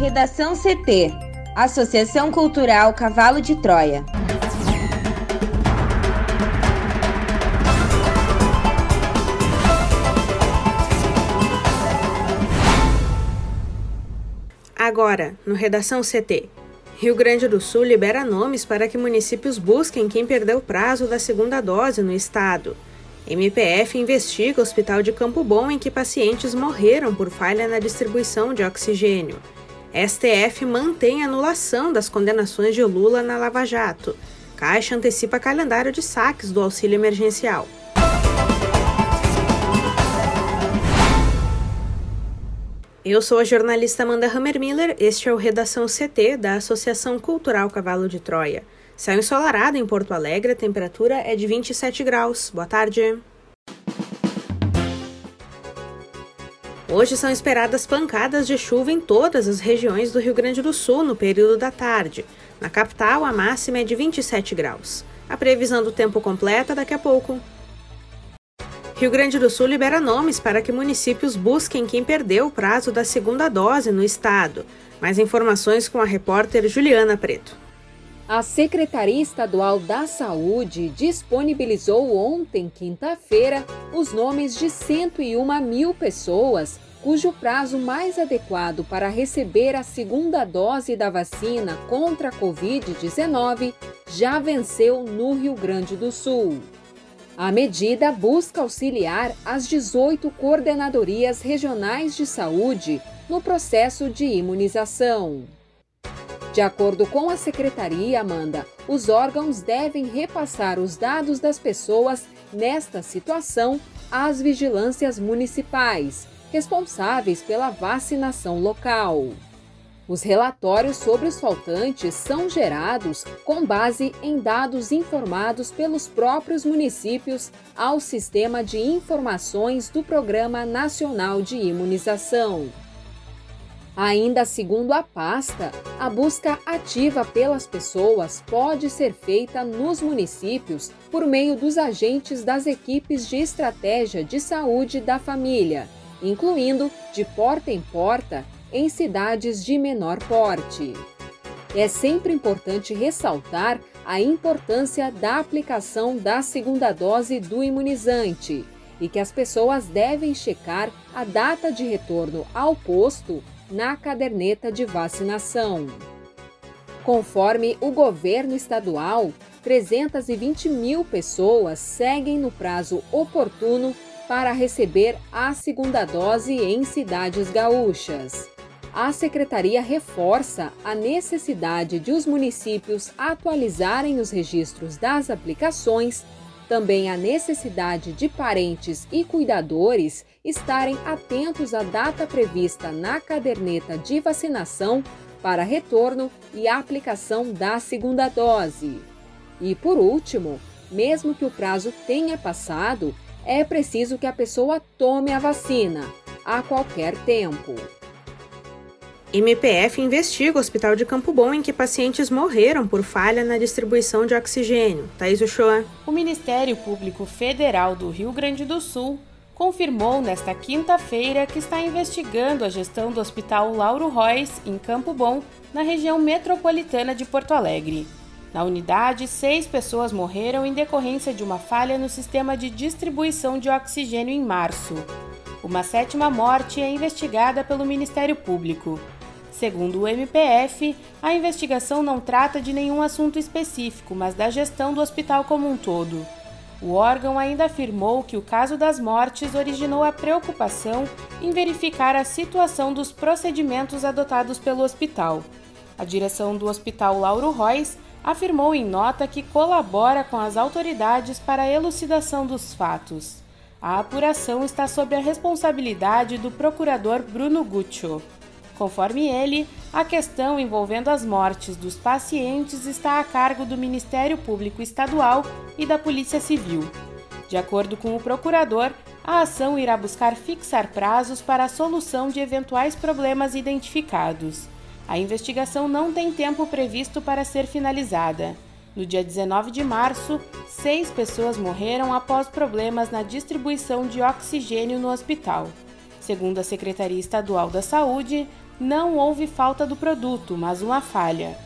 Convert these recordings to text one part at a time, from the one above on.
Redação CT Associação Cultural Cavalo de Troia. Agora, no Redação CT. Rio Grande do Sul libera nomes para que municípios busquem quem perdeu o prazo da segunda dose no estado. MPF investiga o hospital de Campo Bom em que pacientes morreram por falha na distribuição de oxigênio. STF mantém a anulação das condenações de Lula na Lava Jato. Caixa antecipa calendário de saques do auxílio emergencial. Eu sou a jornalista Amanda Hammermiller, este é o Redação CT da Associação Cultural Cavalo de Troia. Céu ensolarado em Porto Alegre, a temperatura é de 27 graus. Boa tarde. Hoje são esperadas pancadas de chuva em todas as regiões do Rio Grande do Sul no período da tarde. Na capital, a máxima é de 27 graus. A previsão do tempo completa daqui a pouco. Rio Grande do Sul libera nomes para que municípios busquem quem perdeu o prazo da segunda dose no estado. Mais informações com a repórter Juliana Preto. A Secretaria Estadual da Saúde disponibilizou ontem, quinta-feira, os nomes de 101 mil pessoas cujo prazo mais adequado para receber a segunda dose da vacina contra a Covid-19 já venceu no Rio Grande do Sul. A medida busca auxiliar as 18 coordenadorias regionais de saúde no processo de imunização. De acordo com a secretaria, Amanda, os órgãos devem repassar os dados das pessoas nesta situação às vigilâncias municipais, responsáveis pela vacinação local. Os relatórios sobre os faltantes são gerados com base em dados informados pelos próprios municípios ao Sistema de Informações do Programa Nacional de Imunização. Ainda segundo a pasta, a busca ativa pelas pessoas pode ser feita nos municípios por meio dos agentes das equipes de estratégia de saúde da família, incluindo de porta em porta em cidades de menor porte. É sempre importante ressaltar a importância da aplicação da segunda dose do imunizante e que as pessoas devem checar a data de retorno ao posto na caderneta de vacinação. Conforme o governo estadual, 320 mil pessoas seguem no prazo oportuno para receber a segunda dose em cidades gaúchas a secretaria reforça a necessidade de os municípios atualizarem os registros das aplicações, também a necessidade de parentes e cuidadores estarem atentos à data prevista na caderneta de vacinação para retorno e aplicação da segunda dose. E por último, mesmo que o prazo tenha passado, é preciso que a pessoa tome a vacina a qualquer tempo. MPF investiga o Hospital de Campo Bom em que pacientes morreram por falha na distribuição de oxigênio. Thaís Uchoa. O Ministério Público Federal do Rio Grande do Sul confirmou nesta quinta-feira que está investigando a gestão do Hospital Lauro Reis, em Campo Bom, na região metropolitana de Porto Alegre. Na unidade, seis pessoas morreram em decorrência de uma falha no sistema de distribuição de oxigênio em março. Uma sétima morte é investigada pelo Ministério Público. Segundo o MPF, a investigação não trata de nenhum assunto específico, mas da gestão do hospital como um todo. O órgão ainda afirmou que o caso das mortes originou a preocupação em verificar a situação dos procedimentos adotados pelo hospital. A direção do Hospital Lauro Reis afirmou em nota que colabora com as autoridades para a elucidação dos fatos. A apuração está sob a responsabilidade do procurador Bruno Guccio. Conforme ele, a questão envolvendo as mortes dos pacientes está a cargo do Ministério Público Estadual e da Polícia Civil. De acordo com o procurador, a ação irá buscar fixar prazos para a solução de eventuais problemas identificados. A investigação não tem tempo previsto para ser finalizada. No dia 19 de março, seis pessoas morreram após problemas na distribuição de oxigênio no hospital. Segundo a Secretaria Estadual da Saúde, não houve falta do produto, mas uma falha.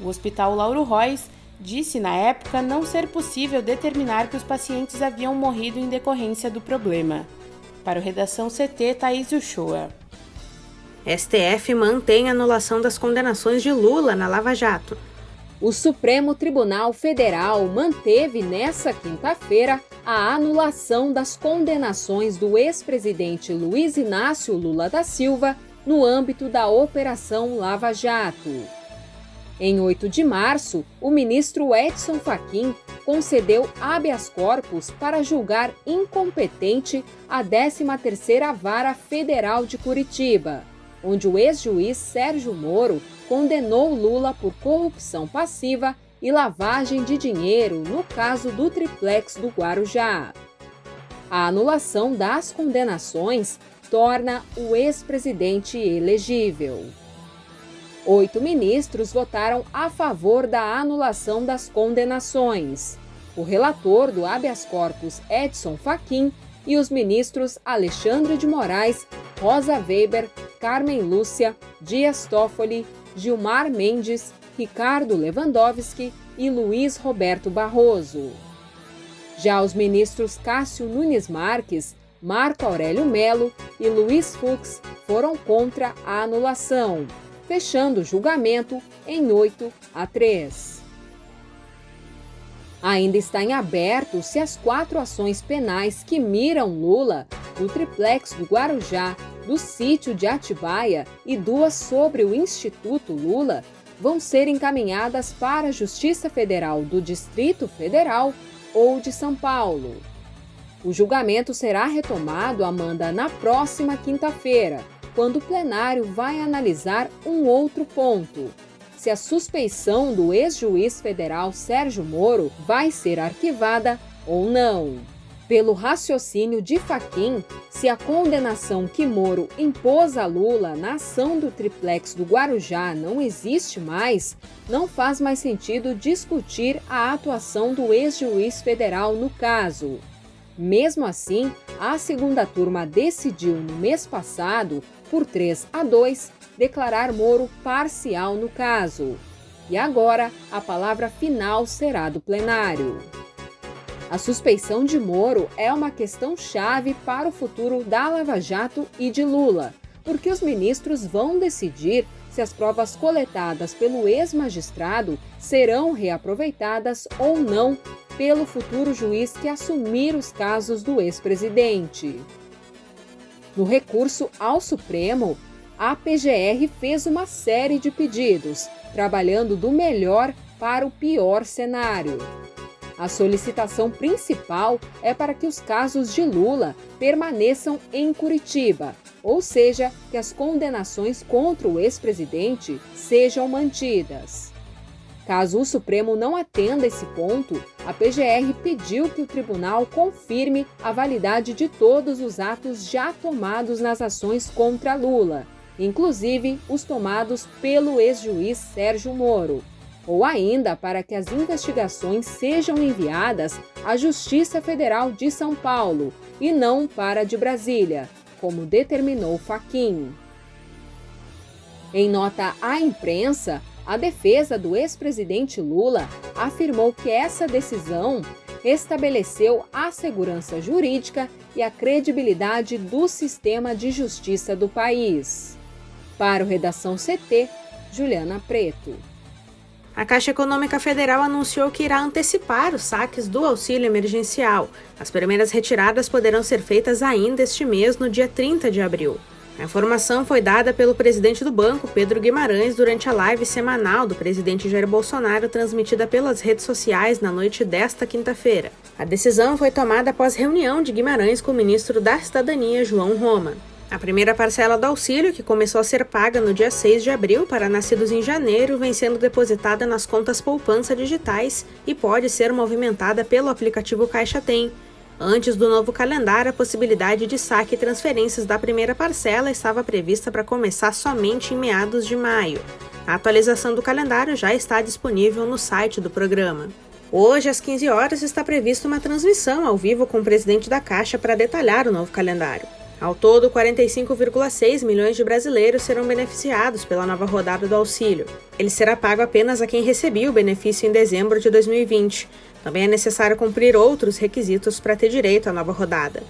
O Hospital Lauro Reis disse na época não ser possível determinar que os pacientes haviam morrido em decorrência do problema. Para o Redação CT, Thaís Uchoa. STF mantém a anulação das condenações de Lula na Lava Jato. O Supremo Tribunal Federal manteve nesta quinta-feira a anulação das condenações do ex-presidente Luiz Inácio Lula da Silva no âmbito da Operação Lava Jato. Em 8 de março, o ministro Edson Fachin concedeu habeas corpus para julgar incompetente a 13ª Vara Federal de Curitiba, onde o ex-juiz Sérgio Moro condenou Lula por corrupção passiva e lavagem de dinheiro no caso do triplex do Guarujá. A anulação das condenações torna o ex-presidente elegível. Oito ministros votaram a favor da anulação das condenações. O relator do habeas corpus Edson Fachin e os ministros Alexandre de Moraes, Rosa Weber, Carmen Lúcia, Dias Toffoli, Gilmar Mendes, Ricardo Lewandowski e Luiz Roberto Barroso. Já os ministros Cássio Nunes Marques, Marco Aurélio Melo e Luiz Fux foram contra a anulação fechando o julgamento em 8 a 3. Ainda está em aberto se as quatro ações penais que miram Lula, do triplex do Guarujá, do sítio de Atibaia e duas sobre o Instituto Lula vão ser encaminhadas para a Justiça Federal do Distrito Federal ou de São Paulo. O julgamento será retomado, Amanda, na próxima quinta-feira, quando o plenário vai analisar um outro ponto: se a suspeição do ex-juiz federal Sérgio Moro vai ser arquivada ou não. Pelo raciocínio de Faquim, se a condenação que Moro impôs a Lula na ação do triplex do Guarujá não existe mais, não faz mais sentido discutir a atuação do ex-juiz federal no caso. Mesmo assim, a segunda turma decidiu no mês passado por 3 a 2, declarar Moro parcial no caso. E agora, a palavra final será do plenário. A suspeição de Moro é uma questão chave para o futuro da Lava Jato e de Lula, porque os ministros vão decidir se as provas coletadas pelo ex-magistrado serão reaproveitadas ou não pelo futuro juiz que assumir os casos do ex-presidente. No recurso ao Supremo, a PGR fez uma série de pedidos, trabalhando do melhor para o pior cenário. A solicitação principal é para que os casos de Lula permaneçam em Curitiba, ou seja, que as condenações contra o ex-presidente sejam mantidas. Caso o Supremo não atenda esse ponto, a PGR pediu que o tribunal confirme a validade de todos os atos já tomados nas ações contra Lula, inclusive os tomados pelo ex-juiz Sérgio Moro, ou ainda para que as investigações sejam enviadas à Justiça Federal de São Paulo e não para a de Brasília, como determinou Faquim. Em nota à imprensa, a defesa do ex-presidente Lula afirmou que essa decisão estabeleceu a segurança jurídica e a credibilidade do sistema de justiça do país. Para o Redação CT, Juliana Preto. A Caixa Econômica Federal anunciou que irá antecipar os saques do auxílio emergencial. As primeiras retiradas poderão ser feitas ainda este mês, no dia 30 de abril. A informação foi dada pelo presidente do banco, Pedro Guimarães, durante a live semanal do presidente Jair Bolsonaro, transmitida pelas redes sociais na noite desta quinta-feira. A decisão foi tomada após reunião de Guimarães com o ministro da Cidadania, João Roma. A primeira parcela do auxílio, que começou a ser paga no dia 6 de abril para nascidos em janeiro, vem sendo depositada nas contas poupança digitais e pode ser movimentada pelo aplicativo Caixa Tem. Antes do novo calendário, a possibilidade de saque e transferências da primeira parcela estava prevista para começar somente em meados de maio. A atualização do calendário já está disponível no site do programa. Hoje, às 15 horas, está prevista uma transmissão ao vivo com o presidente da Caixa para detalhar o novo calendário. Ao todo, 45,6 milhões de brasileiros serão beneficiados pela nova rodada do auxílio. Ele será pago apenas a quem recebia o benefício em dezembro de 2020. Também é necessário cumprir outros requisitos para ter direito à nova rodada.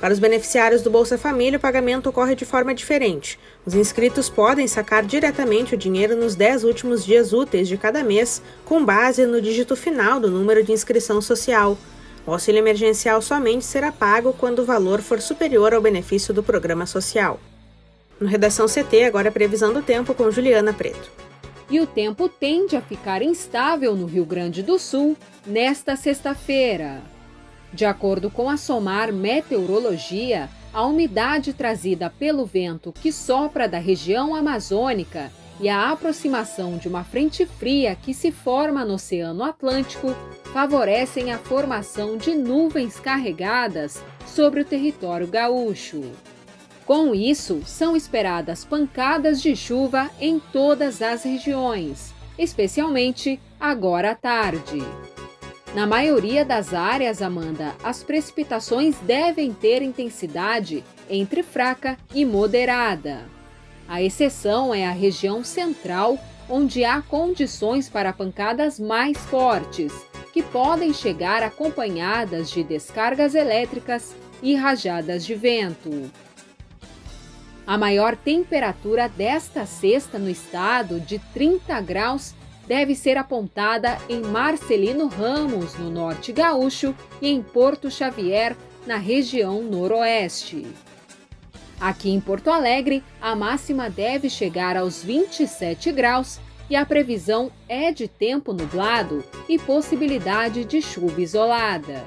Para os beneficiários do Bolsa Família, o pagamento ocorre de forma diferente. Os inscritos podem sacar diretamente o dinheiro nos 10 últimos dias úteis de cada mês, com base no dígito final do número de inscrição social. O auxílio emergencial somente será pago quando o valor for superior ao benefício do programa social. No Redação CT, agora a previsão do tempo com Juliana Preto. E o tempo tende a ficar instável no Rio Grande do Sul nesta sexta-feira. De acordo com a SOMAR Meteorologia, a umidade trazida pelo vento que sopra da região amazônica e a aproximação de uma frente fria que se forma no Oceano Atlântico favorecem a formação de nuvens carregadas sobre o território gaúcho. Com isso, são esperadas pancadas de chuva em todas as regiões, especialmente agora à tarde. Na maioria das áreas, Amanda, as precipitações devem ter intensidade entre fraca e moderada. A exceção é a região central, onde há condições para pancadas mais fortes, que podem chegar acompanhadas de descargas elétricas e rajadas de vento. A maior temperatura desta sexta no estado, de 30 graus, deve ser apontada em Marcelino Ramos, no norte gaúcho, e em Porto Xavier, na região noroeste. Aqui em Porto Alegre, a máxima deve chegar aos 27 graus e a previsão é de tempo nublado e possibilidade de chuva isolada.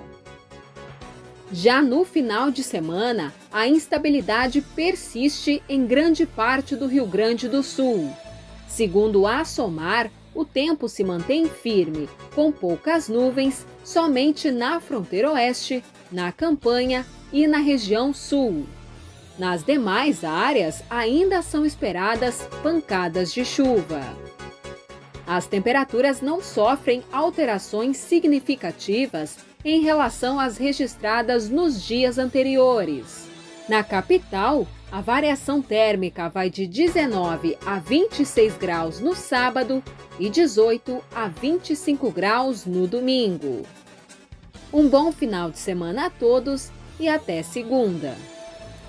Já no final de semana, a instabilidade persiste em grande parte do Rio Grande do Sul. Segundo a SOMAR, o tempo se mantém firme, com poucas nuvens, somente na fronteira oeste, na campanha e na região sul. Nas demais áreas, ainda são esperadas pancadas de chuva. As temperaturas não sofrem alterações significativas em relação às registradas nos dias anteriores. Na capital, a variação térmica vai de 19 a 26 graus no sábado e 18 a 25 graus no domingo. Um bom final de semana a todos e até segunda.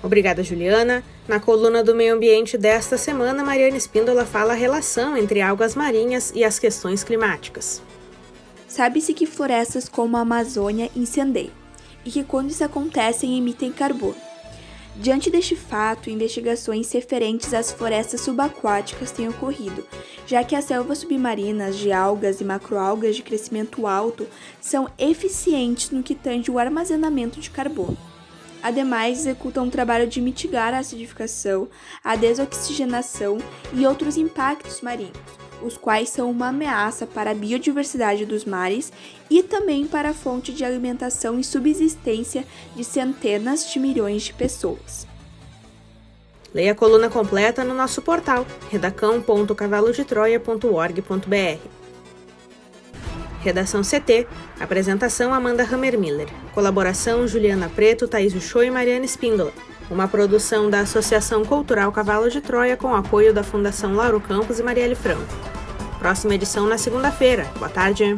Obrigada, Juliana. Na coluna do Meio Ambiente desta semana, Mariana Espíndola fala a relação entre algas marinhas e as questões climáticas. Sabe-se que florestas como a Amazônia incendeiam e que, quando isso acontece, emitem carbono. Diante deste fato, investigações referentes às florestas subaquáticas têm ocorrido, já que as selvas submarinas de algas e macroalgas de crescimento alto são eficientes no que tange o armazenamento de carbono. Ademais, executam um trabalho de mitigar a acidificação, a desoxigenação e outros impactos marinhos, os quais são uma ameaça para a biodiversidade dos mares e também para a fonte de alimentação e subsistência de centenas de milhões de pessoas. Leia a coluna completa no nosso portal redacão.cavalodetroia.org.br. Redação CT. Apresentação Amanda Hammermiller. Colaboração Juliana Preto, Thaís Uchoa e Mariana Espíndola. Uma produção da Associação Cultural Cavalo de Troia com apoio da Fundação Lauro Campos e Marielle Franco. Próxima edição na segunda-feira. Boa tarde.